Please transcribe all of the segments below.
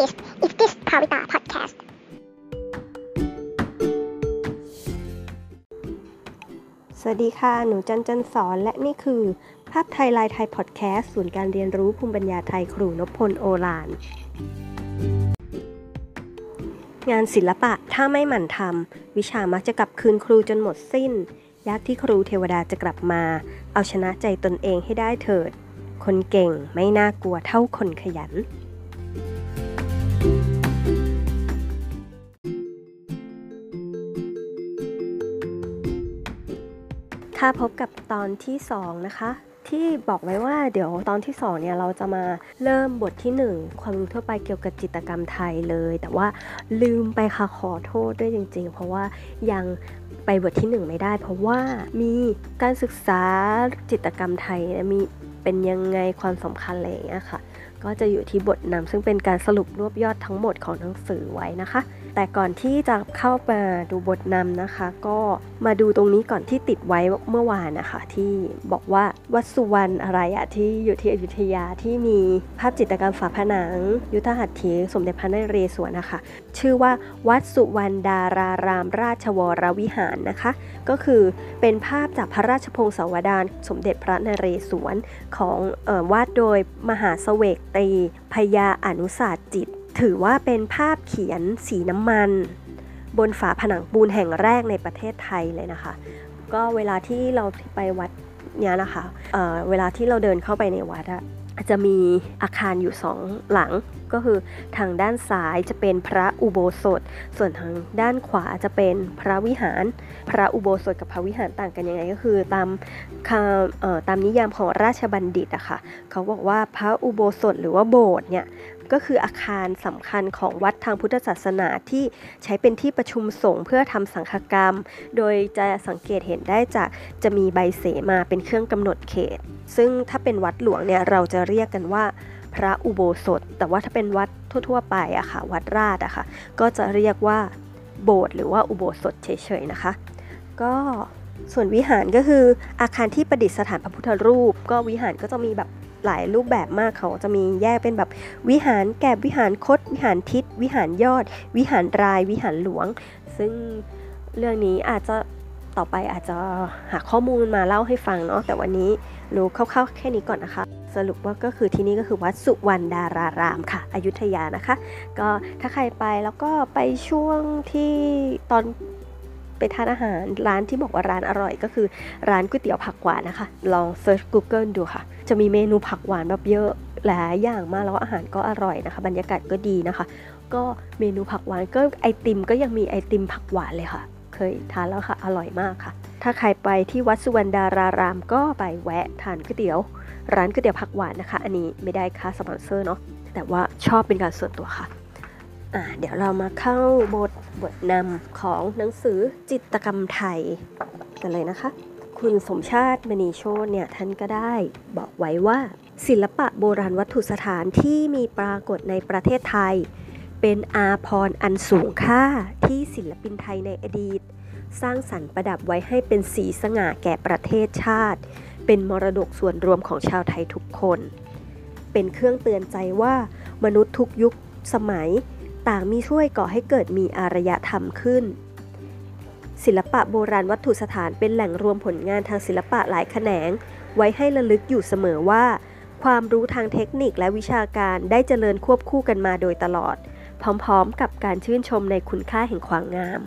This is this Kavita podcast สวัสดีค่ะ หนูจันจันสอน และนี่คือ ภาพไทยลายไทยพอดแคสต์ศูนย์การเรียนรู้ภูมิปัญญาไทยครูนพพลโอลาน งานศิลปะถ้าไม่หมั่นทำวิชามักจะกลับคืนครูจนหมดสิ้น ยากที่ครูเทวดาจะกลับมา เอาชนะใจตนเองให้ได้เถิด คนเก่งไม่น่ากลัวเท่าคนขยัน ค่ะพบกับตอนที่ 2 นะคะ ที่บอกไว้ว่าเดี๋ยวตอนที่ 2 เนี่ย เราจะมาเริ่มบทที่ 1 ความรู้ทั่วไปเกี่ยวกับจิตกรรมไทยเลย แต่ว่าลืมไปค่ะขอโทษด้วยจริง ๆ เพราะว่ายังไปบทที่ 1 ไม่ได้ เพราะว่ามีการศึกษาจิตกรรมไทยมีเป็นยังไงความสำคัญอะไรอย่างเงี้ยค่ะ ก็จะอยู่ที่บทนำซึ่งเป็นการสรุปรวบยอดทั้งหมดของหนังสือไว้นะคะ แต่ก่อนที่จะเข้ามาดูบทนำนะคะ ก็มาดูตรงนี้ก่อนที่ติดไว้เมื่อวานนะคะ ที่บอกว่าวัดสุวรรณอะไรอะที่อยู่ที่อยุธยาที่มีภาพจิตรกรรมฝาผนัง ยุทธหัตถีสมเด็จพระนเรศวรนะคะ ชื่อว่าวัดสุวรรณดารารามราชวรวิหารนะคะ ก็คือเป็นภาพจากพระราชพงศาวดารสมเด็จพระนเรศวรของออวาดโดยมหาเสวกตรีพยาอนุศาสตร์จิต ถือว่าเป็นภาพเขียนสีน้ำมัน บนฝาผนังปูนแห่งแรกในประเทศไทยเลยนะคะ ก็เวลาที่เราไปวัดเนี้ยนะคะเเวลาที่เราเดินเข้าไปในวัดอะจะมีอาคารอยู่สองหลัง ก็คือทางด้านซ้ายจะเป็นพระอุโบสถ ส่วนทางด้านขวาจะเป็นพระวิหาร พระอุโบสถกับพระวิหารต่างกันยังไงก็คือตามคำตามนิยามของราชบัณฑิตอะคะ่ะเขาบอกว่าพระอุโบสถหรือว่าโบสถ์เนี่ย ก็คืออาคารสำคัญของวัดทางพุทธศาสนาที่ใช้เป็นที่ประชุมสงฆ์เพื่อทำสังฆกรรม โดยจะสังเกตเห็นได้จากจะมีใบเสมาเป็นเครื่องกำหนดเขต ซึ่งถ้าเป็นวัดหลวงเนี่ยเราจะเรียกกันว่าพระอุโบสถ แต่ว่าถ้าเป็นวัดทั่ว ๆ ไปอะค่ะ วัดราชอะค่ะ ก็จะเรียกว่าโบสถ์หรือว่าอุโบสถเฉยๆนะคะ ก็ส่วนวิหารก็คืออาคารที่ประดิษฐานพระพุทธรูป ก็วิหารก็จะมีแบบ หลายรูปแบบมากเขาจะมีแยกเป็นแบบวิหารแกบวิหารคดวิหารทิศ วิหารยอด วิหารราย วิหารหลวง ซึ่งเรื่องนี้อาจจะต่อไปอาจจะหาข้อมูลมาเล่าให้ฟังเนาะแต่วันนี้รู้คร่าวๆแค่นี้ก่อนนะคะ สรุปว่าก็คือที่นี่ก็คือวัดสุวรรณดารารามค่ะ อยุธยานะคะ ก็ถ้าใครไปแล้วก็ไปช่วงที่ตอน ไปทานอาหารร้านที่บอกว่าร้านอร่อยก็คือ ร้านก๋วยเตี๋ยวผักหวานนะคะ ลองเซิร์ช Google ดูค่ะ จะมีเมนูผักหวานแบบเยอะหลายอย่างมากแล้วอาหารก็อร่อยนะคะ บรรยากาศก็ดีนะคะ ก็เมนูผักหวานก็ไอติมก็ยังมีไอติมผักหวานเลยค่ะ เคยทานแล้วค่ะ อร่อยมากค่ะ ถ้าใครไปที่วัดสุวรรณดารารามก็ไปแวะทานก๋วยเตี๋ยว ร้านก๋วยเตี๋ยวผักหวานนะคะ อันนี้ไม่ได้ค่าสปอนเซอร์เนาะแต่ว่าชอบเป็นการส่วนตัวค่ะ เดี๋ยวเรามาเข้าบทบทนำของหนังสือจิตกรรมไทยกันเลยนะคะ คุณสมชาติมณีโชตเนี่ยท่านก็ได้บอกไว้ว่า ศิลปะโบราณวัตถุสถานที่มีปรากฏในประเทศไทย เป็นอาพรอันสูงค่าที่ศิลปินไทยในอดีต สร้างสรรค์ประดับไว้ให้เป็นสีสง่าแก่ประเทศชาติ เป็นมรดกส่วนรวมของชาวไทยทุกคน เป็นเครื่องเตือนใจว่ามนุษย์ทุกยุคสมัย ต่างมีช่วยก่อให้เกิดมีอารยธรรมขึ้น ศิลปะโบราณวัตถุสถานเป็นแหล่งรวมผลงานทางศิลปะหลายแขนง ไว้ให้ระลึกอยู่เสมอว่า ความรู้ทางเทคนิคและวิชาการได้เจริญควบคู่กันมาโดยตลอด พร้อมๆ กับการชื่นชมในคุณค่าแห่งความงาม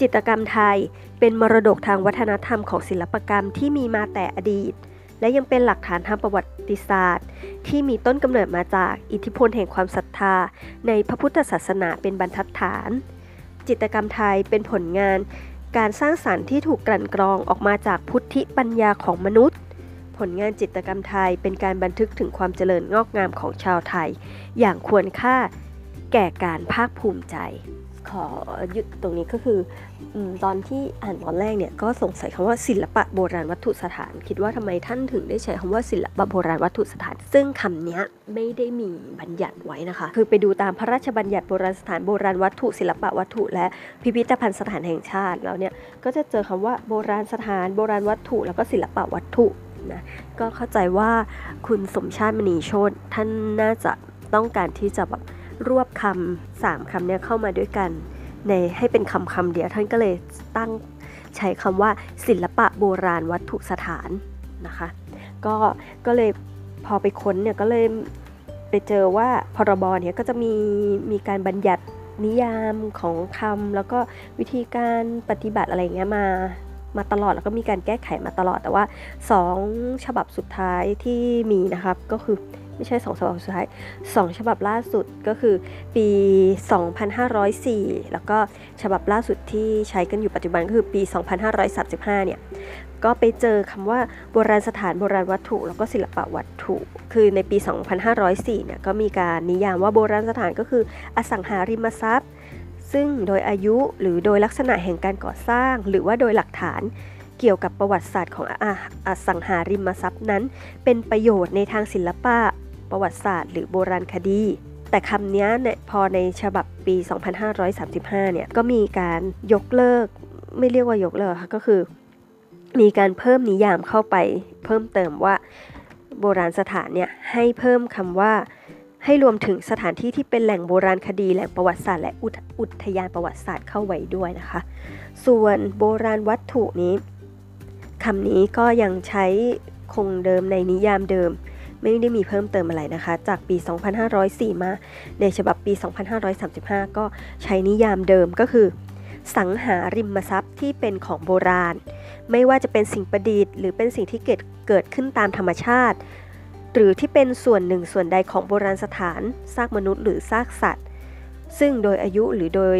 จิตรกรรมไทยเป็นมรดกทางวัฒนธรรมของศิลปกรรมที่มีมาแต่อดีต และยังเป็นหลักฐานทางประวัติ ศาสตร์ ที่มีต้นกำเนิดมาจากอิทธิพลแห่งความศรัทธา ในพระพุทธศาสนาเป็นบรรทัดฐาน จิตรกรรมไทยเป็นผลงาน การสร้างสารรค์ที่ถูกกลั่นกรองออกมาจากพุทธิปัญญาของมนุษย์ ผลงานจิตรกรรมไทยเป็นการบันทึกถึงความเจริญงอกงามของชาวไทย อย่างควรค่าแก่การภาคภูมิใจ ขอหยุดตรงนี้ก็คือ ตอนที่อ่านตอนแรกเนี่ยก็สงสัยคำว่าศิลปะโบราณวัตถุสถาน คิดว่าทำไมท่านถึงได้ใช้คำว่าศิลปะโบราณวัตถุสถาน ซึ่งคำนี้ไม่ได้มีบัญญัติไว้นะคะ คือไปดูตามพระราชบัญญัติโบราณสถานโบราณวัตถุศิลปะวัตถุ และพิพิธภัณฑ์สถานแห่งชาติแล้วเนี่ยก็จะเจอคำว่าโบราณสถานโบราณวัตถุ แล้วก็ศิลปะวัตถุนะก็เข้าใจว่าคุณสมชาติมณีโชตท่านน่าจะต้องการที่จะแบบรวบคำสามคำเนี้ยเข้ามาด้วยกัน ในให้เป็นคำคำเดียวท่านก็เลยตั้งใช้คำว่าศิลปะโบราณวัตถุสถานนะคะก็ก็เลยพอไปค้นเนี่ยก็เลยไปเจอว่าพรบเนี่ยก็จะมีมีการบัญญัตินิยามของคำแล้วก็วิธีการปฏิบัติอะไรเงี้ยมามาตลอดแล้วก็มีการแก้ไขมาตลอดแต่ว่า 2 ฉบับสุดท้ายที่มีนะครับก็คือ ไม่ใช่ 2 ฉบับสุดท้าย 2 ฉบับล่าสุดก็คือปี 2504 แล้วก็ฉบับล่าสุดที่ใช้กันอยู่ปัจจุบันก็คือปี 2535 เนี่ย ก็ไปเจอคำว่าโบราณสถานโบราณวัตถุ แล้วก็ศิลปะวัตถุ คือในปี 2504 เนี่ยก็มีการนิยามว่าโบราณสถานก็คืออสังหาริมทรัพย์ ซึ่งโดยอายุหรือโดยลักษณะแห่งการก่อสร้าง หรือว่าโดยหลักฐานเกี่ยวกับประวัติศาสตร์ของอสังหาริมทรัพย์นั้น เป็นประโยชน์ในทางศิลปะ ประวัติศาสตร์หรือโบราณคดี แต่คำนี้เนี่ยพอในฉบับปี 2535 เนี่ยก็มีการยกเลิก ไม่เรียกว่ายกเลิกค่ะก็คือ มีการเพิ่มนิยามเข้าไป เพิ่มเติมว่าโบราณสถานเนี่ยให้เพิ่มคำว่าให้รวมถึงสถานที่ที่เป็นแหล่งโบราณคดี แหล่งประวัติศาสตร์และอุทยานประวัติศาสตร์เข้าไว้ด้วยนะคะ ส่วนโบราณวัตถุนี้คำนี้ก็ยังใช้คงเดิมในนิยามเดิม ไม่ได้มีเพิ่มเติมอะไรนะคะ จากปี 2504 มาในฉบับปี 2535 ก็ใช้นิยามเดิมก็คือ สังหาริมทรัพย์ที่เป็นของโบราณ ไม่ว่าจะเป็นสิ่งประดิษฐ์หรือเป็นสิ่งที่เกิดเกิดขึ้นตามธรรมชาติ หรือที่เป็นส่วนหนึ่งส่วนใดของโบราณสถานซากมนุษย์หรือซากสัตว์ ซึ่งโดยอายุหรือโดย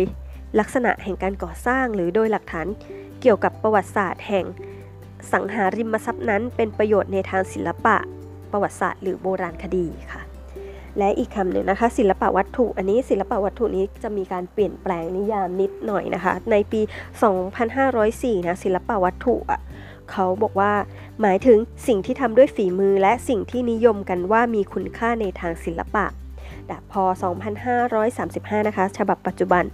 ลักษณะแห่งการก่อสร้างหรือโดยหลักฐานเกี่ยวกับประวัติศาสตร์แห่งสังหาริมทรัพย์นั้นเป็นประโยชน์ในทางศิลปะ ประวัติศาสตร์หรือโบราณคดีค่ะ และอีกคำหนึ่งนะคะ ศิลปะวัตถุ อันนี้ศิลปะวัตถุนี้จะมีการเปลี่ยนแปลงนิยามนิดหน่อยนะคะ ในปี 2504 นะศิลปะวัตถุอะเขาบอกว่า หมายถึงสิ่งที่ทำด้วยฝีมือและสิ่งที่นิยมกันว่ามีคุณค่าในทางศิลปะแต่พอ 2535 นะคะ ฉบับปัจจุบัน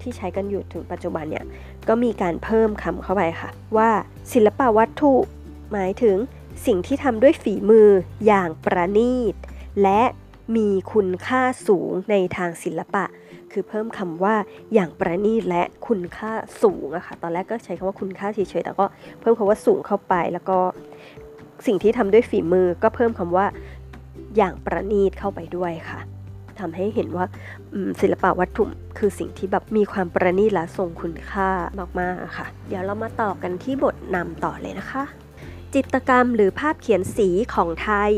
ที่ใช้กันอยู่ถึงปัจจุบันเนี่ย ก็มีการเพิ่มคำเข้าไปค่ะ ว่าศิลปะวัตถุ หมายถึง สิ่งที่ทำด้วยฝีมืออย่างประณีต และมีคุณค่าสูงในทางศิลปะ คือเพิ่มคำว่าอย่างประณีตและคุณค่าสูงอะค่ะตอนแรกก็ใช้คำว่าคุณค่าเฉยๆแต่ก็เพิ่มคำว่าสูงเข้าไป แล้วก็สิ่งที่ทำด้วยฝีมือก็เพิ่มคำว่าอย่างประณีตเข้าไปด้วยค่ะทำให้เห็นว่าศิลปะวัตถุคือสิ่งที่แบบมีความประณีตและทรงคุณค่ามากๆค่ะ เดี๋ยวเรามาต่อกันที่บทนำต่อเลยนะคะ จิตรกรรมหรือภาพเขียนสีของไทย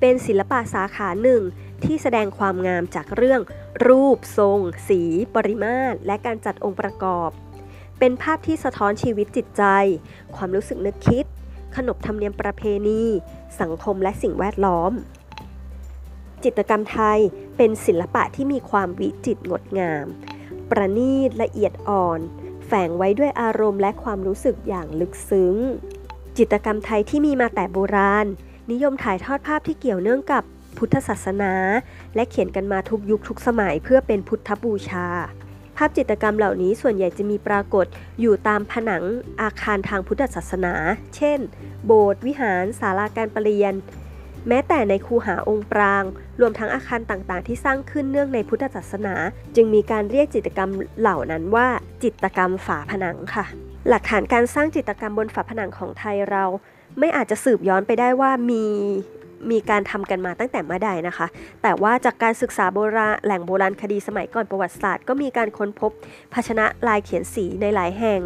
เป็นศิลปะสาขาหนึ่งที่แสดงความงามจากเรื่อง รูปทรง สี ปริมาตร และการจัดองค์ประกอบ เป็นภาพที่สะท้อนชีวิตจิตใจ ความรู้สึกนึกคิด ขนบธรรมเนียมประเพณี สังคมและสิ่งแวดล้อม จิตรกรรมไทยเป็นศิลปะที่มีความวิจิตรงดงาม ประณีตละเอียดอ่อน แฝงไว้ด้วยอารมณ์และความรู้สึกอย่างลึกซึ้ง จิตรกรรมไทยที่มีมาแต่โบราณ นิยมถ่ายทอดภาพที่เกี่ยวเนื่องกับพุทธศาสนา และเขียนกันมาทุกยุคทุกสมัยเพื่อเป็นพุทธบูชา ภาพจิตรกรรมเหล่านี้ส่วนใหญ่จะมีปรากฏอยู่ตามผนังอาคารทางพุทธศาสนา เช่น โบสถ์วิหารศาลาการประเรียน แม้แต่ในคูหาองค์ปราง รวมทั้งอาคารต่างๆ ที่สร้างขึ้นเนื่องในพุทธศาสนา จึงมีการเรียกจิตรกรรมเหล่านั้นว่า จิตรกรรมฝาผนังค่ะ หลักฐานการสร้างจิตรกรรมบนฝาผนังของไทยเรา ไม่อาจจะสืบย้อนไปได้ว่ามีมีการทำกันมาตั้งแต่เมื่อใดนะคะ แต่ว่าจากการศึกษาโบราณแหล่งโบราณคดีสมัยก่อนประวัติศาสตร์ ก็มีการค้นพบภาชนะลายเขียนสีในหลายแห่ง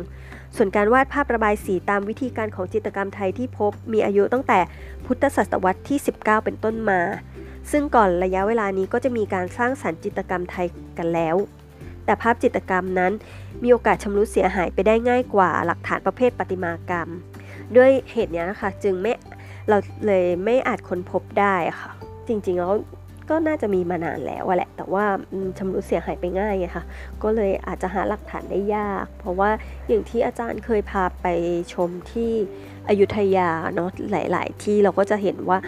ส่วนการวาดภาพระบายสีตามวิธีการของจิตรกรรมไทยที่พบ มีอายุตั้งแต่พุทธศตวรรษที่ 19 เป็นต้นมา ซึ่งก่อนระยะเวลานี้ก็จะมีการสร้างสรรค์จิตรกรรมไทยกันแล้ว แต่ภาพจิตรกรรมนั้น มีโอกาสชำรุดเสียหายไปได้ง่ายกว่าหลักฐานประเภทประติมากรรม ด้วยเหตุนี้นะคะจึงไม่เราเลยไม่อาจค้นพบได้ค่ะ จริงๆแล้วก็น่าจะมีมานานแล้วแหละ แต่ว่าชำรุดเสียหายไปง่ายไงคะก็เลยอาจจะหาหลักฐานได้ยาก เพราะว่าอย่างที่อาจารย์เคยพาไปชมที่อยุธยาเนาะหลาย ๆ ที่เราก็จะเห็นว่า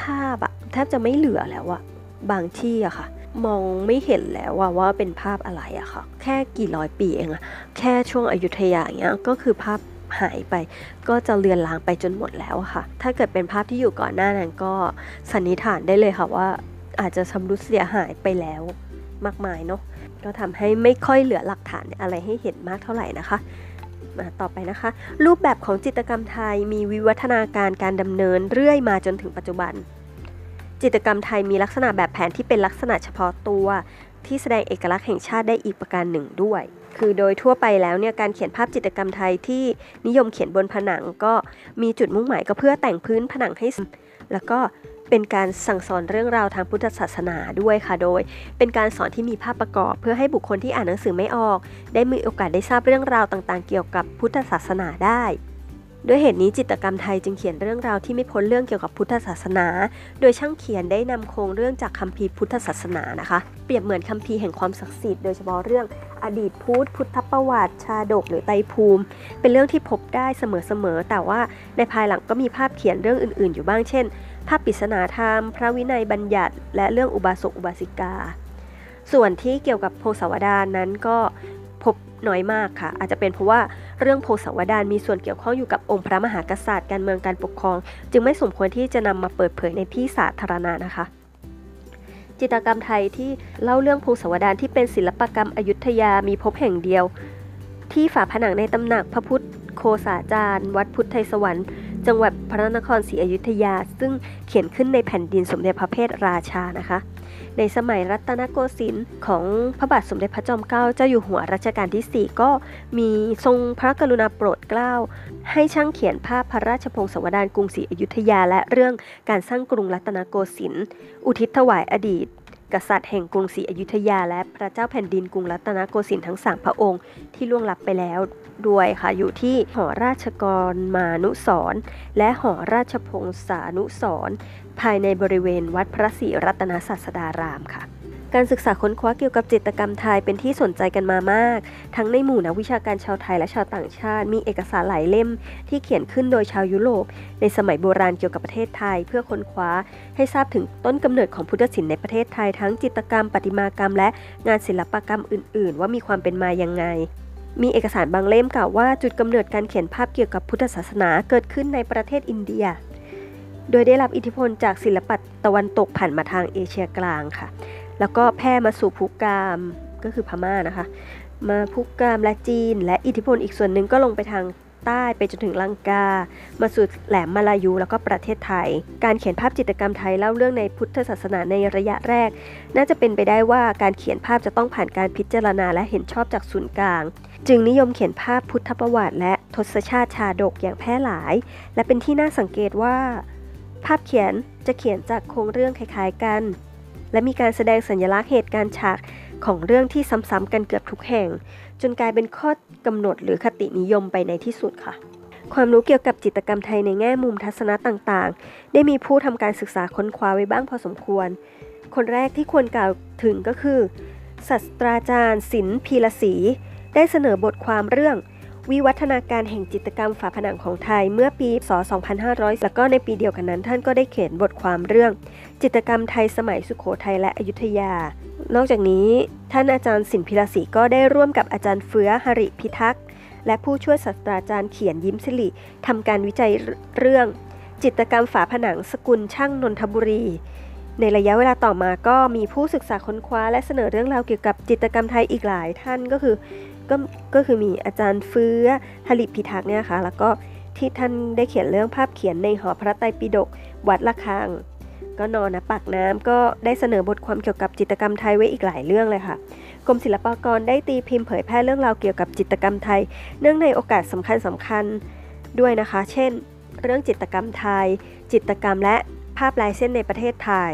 ภาพอะแทบจะไม่เหลือแล้วอะบางที่อะค่ะ มองไม่เห็นแล้วว่าว่าเป็นภาพอะไรอะค่ะ แค่กี่ร้อยปีเองอะแค่ช่วงอยุธยาเงี้ยก็คือภาพหายไป ก็จะเลือนลางไปจนหมดแล้วค่ะ ถ้าเกิดเป็นภาพที่อยู่ก่อนหน้านั้นก็สันนิษฐานได้เลยค่ะว่าอาจจะชำรุดเสียหายไปแล้วมากมายเนาะก็ทำให้ไม่ค่อยเหลือหลักฐานอะไรให้เห็นมากเท่าไหร่นะคะมาต่อไปนะคะ รูปแบบของจิตรกรรมไทยมีวิวัฒนาการการดำเนินเรื่อยมาจนถึงปัจจุบัน จิตรกรรมไทยมีลักษณะแบบแผนที่เป็นลักษณะเฉพาะตัว ที่แสดงเอกลักษณ์แห่งชาติได้อีกประการหนึ่งด้วย คือโดยทั่วไปแล้วเนี่ยการเขียนภาพจิตรกรรมไทยที่นิยมเขียนบนผนังก็มีจุดมุ่งหมายก็เพื่อแต่งพื้นผนังให้แล้วก็เป็นการสั่งสอนเรื่องราวทางพุทธศาสนาด้วยค่ะ โดย เป็นการสอนที่มีภาพประกอบ เพื่อให้บุคคลที่อ่านหนังสือไม่ออก ได้มีโอกาสได้ทราบเรื่องราวต่างๆ เกี่ยวกับพุทธศาสนาได้ ด้วยเหตุนี้จิตรกรรมไทยจึงเขียนเรื่องราวที่ไม่พ้นเรื่องเกี่ยวกับพุทธศาสนา โดยช่างเขียนได้นำโครงเรื่องจากคัมภีร์พุทธศาสนานะคะ เปรียบเหมือนคัมภีร์แห่งความศักดิ์สิทธิ์โดยเฉพาะเรื่องอดีตพุทธพุทธประวัติ ชาดกหรือไตภูมิ เป็นเรื่องที่พบได้เสมอๆแต่ว่าในภายหลังก็มีภาพเขียนเรื่องอื่น ๆ อยู่บ้างเช่น ภาพปริศนาธรรม พระวินัยบัญญัติ และเรื่องอุบาสกอุบาสิกา ส่วนที่เกี่ยวกับโพสวดารนั้นก็ น้อยมากค่ะ อาจจะเป็นเพราะว่าเรื่องโพสวดานมีส่วนเกี่ยวข้องอยู่กับองค์พระมหากษัตริย์การเมืองการปกครอง จึงไม่สมควรที่จะนำมาเปิดเผยในที่สาธารณะนะคะ จิตรกรรมไทยที่เล่าเรื่องโพสวดานที่เป็นศิลปกรรมอยุธยามีพบแห่งเดียว ที่ฝาผนังในตำหนักพระพุทธโคสาจารย์ วัดพุทธไทยสวรรค์ จังหวัดพระนครศรีอยุธยา ซึ่งเขียนขึ้นในแผ่นดินสมเด็จพระเพทราชานะคะ ในสมัยรัตนโกสินทร์ของพระบาทสมเด็จพระจอมเกล้าเจ้าอยู่หัวรัชกาลที่ 4 ก็มีทรงพระกรุณาโปรดเกล้า ให้ช่างเขียนภาพพระราชพงศาวดารกรุงศรีอยุธยาและเรื่องการสร้างกรุงรัตนโกสินทร์อุทิศถวายอดีต กษัตริย์แห่งกรุงศรีอยุธยา และพระเจ้าแผ่นดินกรุงรัตนโกสินทร์ทั้งสามพระองค์ ที่ล่วงลับไปแล้วด้วยค่ะ อยู่ที่หอราชกรมานุสรและหอราชพงศานุสรภายในบริเวณวัดพระศรีรัตนศาสดารามค่ะ การศึกษาค้นคว้าเกี่ยวกับจิตกรรมไทยเป็นที่สนใจกันมามาก ทั้งในหมู่นักวิชาการชาวไทยและชาวต่างชาติ มีเอกสารหลายเล่มที่เขียนขึ้นโดยชาวยุโรป ในสมัยโบราณเกี่ยวกับประเทศไทย เพื่อค้นคว้าให้ทราบถึงต้นกำเนิดของพุทธศิลป์ในประเทศไทย ทั้งจิตกรรม ประติมากรรม และงานศิลปกรรมอื่น ๆ ว่ามีความเป็นมายังไงมีเอกสารบางเล่มกล่าวว่าจุดกำเนิดการเขียนภาพเกี่ยวกับพุทธศาสนาเกิดขึ้นในประเทศอินเดีย โดยได้รับอิทธิพลจากศิลปะตะวันตกผ่านมาทางเอเชียกลางค่ะ แล้วก็แพร่มาสู่ภูกามก็คือพม่านะคะ มาภูกามและจีน และอิทธิพลอีกส่วนหนึ่งก็ลงไปทางใต้ไปจนถึงลังกา มาสู่แหลมมาลายูแล้วก็ประเทศไทย การเขียนภาพจิตรกรรมไทยเล่าเรื่องในพุทธศาสนาในระยะแรก น่าจะเป็นไปได้ว่าการเขียนภาพจะต้องผ่านการพิจารณาและเห็นชอบจากศูนย์กลาง จึงนิยมเขียนภาพพุทธประวัติและทศชาติชาดกอย่างแพร่หลาย และเป็นที่น่าสังเกตว่า ภาพเขียนจะเขียนจากโครงเรื่องคล้ายๆกัน และมีการแสดงสัญลักษณ์เหตุการณ์ฉากของเรื่องที่ซ้ำๆกันเกือบทุกแห่ง จนกลายเป็นข้อกำหนดหรือคตินิยมไปในที่สุดค่ะ ความรู้เกี่ยวกับจิตกรรมไทยในแง่มุมทัศนะต่างๆ ได้มีผู้ทำการศึกษาค้นคว้าไว้บ้างพอสมควร คนแรกที่ควรกล่าวถึงก็คือศาสตราจารย์ศิลป์พีระศรีได้เสนอบทความเรื่อง วิวัฒนาการแห่งจิตรกรรมฝาผนังของไทยเมื่อปีศ2500 แล้วก็ในปีเดียวกันนั้น ท่านก็ได้เขียนบทความเรื่อง จิตรกรรมไทยสมัยสุขโขทัยและอยุธยา นอกจากนี้ท่านอาจารย์สินพิรศรีก็ได้ร่วมกับอาจารย์เฟื้อหริพิทักษ์และผู้ช่วยศาสตราจารย์เขียนยิ้มสิริทำการวิจัยเรื่อง จิตรกรรมฝาผนังสกุลช่างนนทบุรีในระยะเวลาต่อมาก็มีผู้ศึกษาค้นคว้าและเสนอเรื่องราวเกี่ยวกับจิตรกรรมไทยอีกหลายท่านก็คือ ก็ก็คือมีอาจารย์เฟื้อหริพิทักษ์เนี่ยค่ะแล้วก็ที่ท่านได้เขียนเรื่องภาพเขียนในหอพระไตรปิฎกวัดละคัง ก็นอนนะปากน้ำก็ได้เสนอบทความเกี่ยวกับจิตกรรมไทยไว้อีกหลายเรื่องเลยค่ะกรมศิลปากรได้ตีพิมพ์เผยแพร่เรื่องราวเกี่ยวกับจิตกรรมไทย เนื่องในโอกาสสำคัญสำคัญด้วยนะคะ เช่น เรื่องจิตกรรมไทย จิตกรรมและภาพลายเส้นในประเทศไทย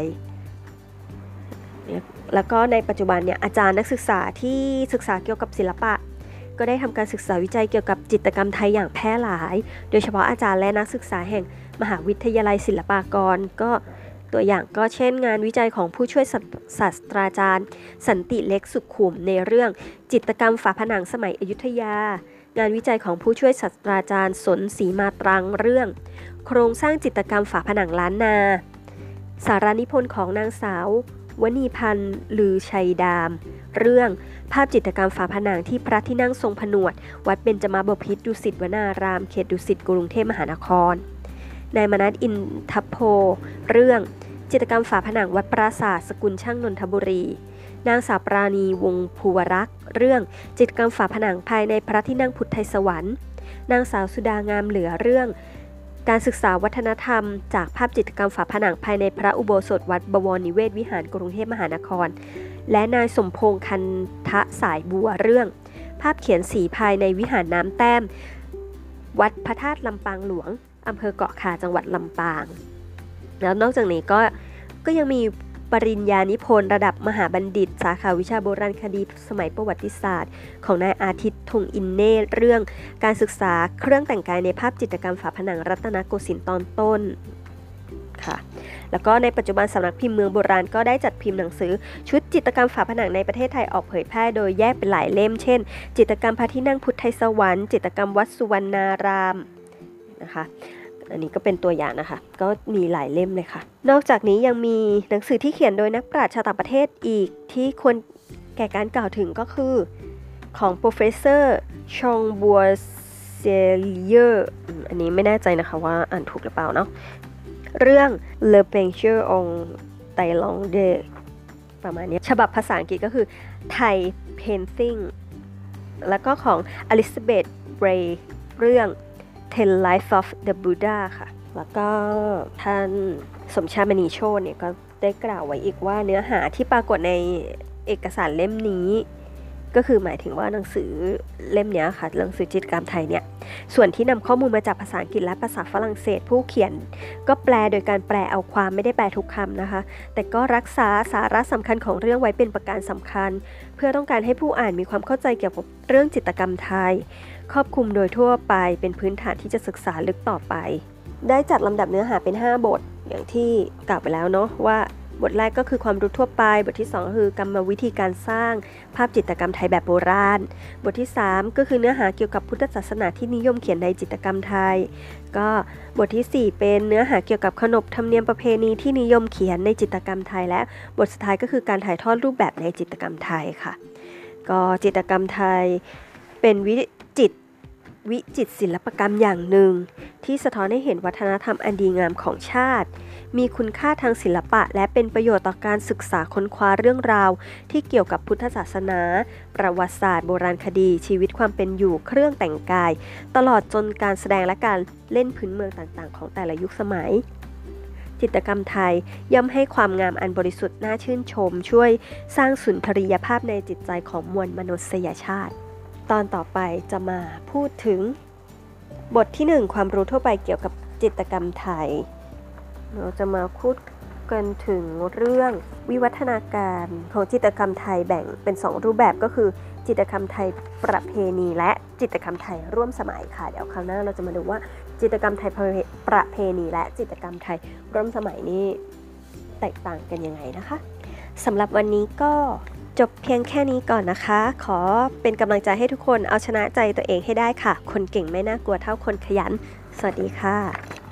แล้วก็ในปัจจุบันเนี่ยอาจารย์นักศึกษาที่ศึกษาเกี่ยวกับศิลปะ ก็ได้ทำการศึกษาวิจัยเกี่ยวกับจิตกรรมไทยอย่างแพร่หลาย โดยเฉพาะอาจารย์และนักศึกษาแห่งมหาวิทยาลัยศิลปากรก็ตัวอย่างก็เช่นงานวิจัยของผู้ช่วยศาสตราจารย์ สันติเล็กสุขขุมในเรื่องจิตกรรมฝาผนังสมัยอยุธยา งานวิจัยของผู้ช่วยศาสตราจารย์สนศรีมาตรังเรื่อง โครงสร้างจิตกรรมฝาผนังล้านนา สารานิพนธ์ของนางสาว วณีพันธ์ลือชัยดาม เรื่องภาพจิตรกรรมฝาผนังที่พระที่นั่งทรงผนวด วัดเบญจมาบพิตรดุสิตวนาราม เขตดุสิตกรุงเทพมหานคร นายมนัสอินทพโพ เรื่อง จิตรกรรมฝาผนังวัดปราสาทสกุลช่างนนทบุรี นางสาวปราณีวงภูวรักษ์เรื่อง จิตรกรรมฝาผนังภายในพระที่นั่งพุทธไทยสวรรค์ นางสาวสุดางามเหลือเรื่อง การศึกษาวัฒนธรรม จากภาพจิตรกรรมฝาผนังภายในพระอุโบสถวัดบวรนิเวศวิหารกรุงเทพมหานคร และนายสมพงษ์คันทะสายบัวเรื่อง ภาพเขียนสีภายในวิหารน้ำแต้ม วัดพระธาตุลำปางหลวงอำเภอเกาะคาจังหวัดลำปาง แล้วนอกจากนี้ก็ก็ยังมี ปริญญานิพนธ์ระดับมหาบัณฑิต สาขาวิชาโบราณคดีสมัยประวัติศาสตร์ ของนายอาทิตย์ทงอินเน่เรื่องการศึกษาเครื่องแต่งกายในภาพจิตรกรรมฝาผนังรัตนโกสินทร์ตอนต้นค่ะแล้วก็ในปัจจุบันสำนักพิมพ์เมืองโบราณก็ได้จัดพิมพ์หนังสือ ชุดจิตรกรรมฝาผนังในประเทศไทยออกเผยแพร่โดยแยกเป็นหลายเล่ม เช่น จิตรกรรมพระที่นั่งพุทธไทยสวรรค์ จิตรกรรมวัดสุวรรณารามนะคะ อันนี้ก็เป็นตัวอย่างนะคะ ก็มีหลายเล่มเลยค่ะ นอกจากนี้ยังมีหนังสือที่เขียนโดยนักปราชญ์ชาวต่างประเทศอีกที่ควรแก่การกล่าวถึงก็คือของ professor Jean Boisselier อันนี้ไม่แน่ใจนะคะว่าอ่านถูกหรือเปล่าเนาะเรื่อง La Peinture en Thaïlande ประมาณนี้ ฉบับภาษาอังกฤษก็คือ Thai Painting แล้วก็ของ Elizabeth Bray เรื่อง Ten Life of the Buddha ค่ะ แล้วก็ท่านสมชายมณีโชตเนี่ยก็ได้กล่าวไว้อีกว่าเนื้อหาที่ปรากฏในเอกสารเล่มนี้ ก็คือหมายถึงว่าหนังสือเล่มนี้ค่ะหนังสือจิตกรรมไทยเนี่ยส่วนที่นำข้อมูลมาจากภาษาอังกฤษและภาษาฝรั่งเศสผู้เขียน ก็แปลโดยการแปลเอาความไม่ได้แปลทุกคำนะคะ แต่ก็รักษาสาระสำคัญของเรื่องไว้เป็นประการสำคัญ เพื่อต้องการให้ผู้อ่านมีความเข้าใจเกี่ยวกับเรื่องจิตกรรมไทย ครอบคลุมโดยทั่วไปเป็นพื้นฐานที่จะศึกษาลึกต่อไป ได้จัดลำดับเนื้อหาเป็น 5 บท อย่างที่กล่าวไปแล้วเนาะว่าบทแรกก็คือความรู้ทั่วไป บทที่2ก็คือกรรมวิธีการสร้าง ภาพจิตรกรรมไทยแบบโบราณ บทที่ 3 ก็คือเนื้อหาเกี่ยวกับพุทธศาสนาที่นิยมเขียนในจิตรกรรมไทย ก็บททีสี่ 4 เป็นเนื้อหาเกี่ยวกับขนบธรรมเนียมประเพณีที่นิยมเขียนในจิตรกรรมไทย และบทสุดท้ายก็คือการถ่ายทอดรูปแบบในจิตรกรรมไทยค่ะ ก็จิตรกรรมไทยเป็นวิ วิจิตศิลปกรรมอย่างหนึ่ง ที่สะท้อนให้เห็นวัฒนธรรมอันดีงามของชาติ มีคุณค่าทางศิลปะ และเป็นประโยชน์ต่อการศึกษาค้นคว้าเรื่องราว ที่เกี่ยวกับพุทธศาสนา ประวัติศาสตร์โบราณคดี ชีวิตความเป็นอยู่เครื่องแต่งกาย ตลอดจนการแสดงและการเล่นพื้นเมืองต่างๆ ของแต่ละยุคสมัยจิตรกรรมไทยย่อมให้ความงามอันบริสุทธิ์น่าชื่นชม ช่วยสร้างสุนทรียภาพในจิตใจของมวลมนุษยชาติ ตอนต่อไปจะมาพูดถึง บทที่ 1 ความรู้ทั่วไปเกี่ยวกับจิตกรรมไทย เราจะมาพูดกันถึงเรื่องวิวัฒนาการของจิตกรรมไทยแบ่งเป็น 2 รูปแบบก็คือ จิตกรรมไทยประเพณีและจิตกรรมไทยร่วมสมัยค่ะ เดี๋ยวคราวหน้าเราจะมาดูว่าจิตกรรมไทยประเพณี และจิตกรรมไทยร่วมสมัยนี้แตกต่างกันยังไงนะคะสำหรับวันนี้ก็ จบเพียงแค่นี้ก่อนนะคะ ขอเป็นกำลังใจให้ทุกคนเอาชนะใจตัวเองให้ได้ค่ะ คนเก่งไม่น่ากลัวเท่าคนขยัน สวัสดีค่ะ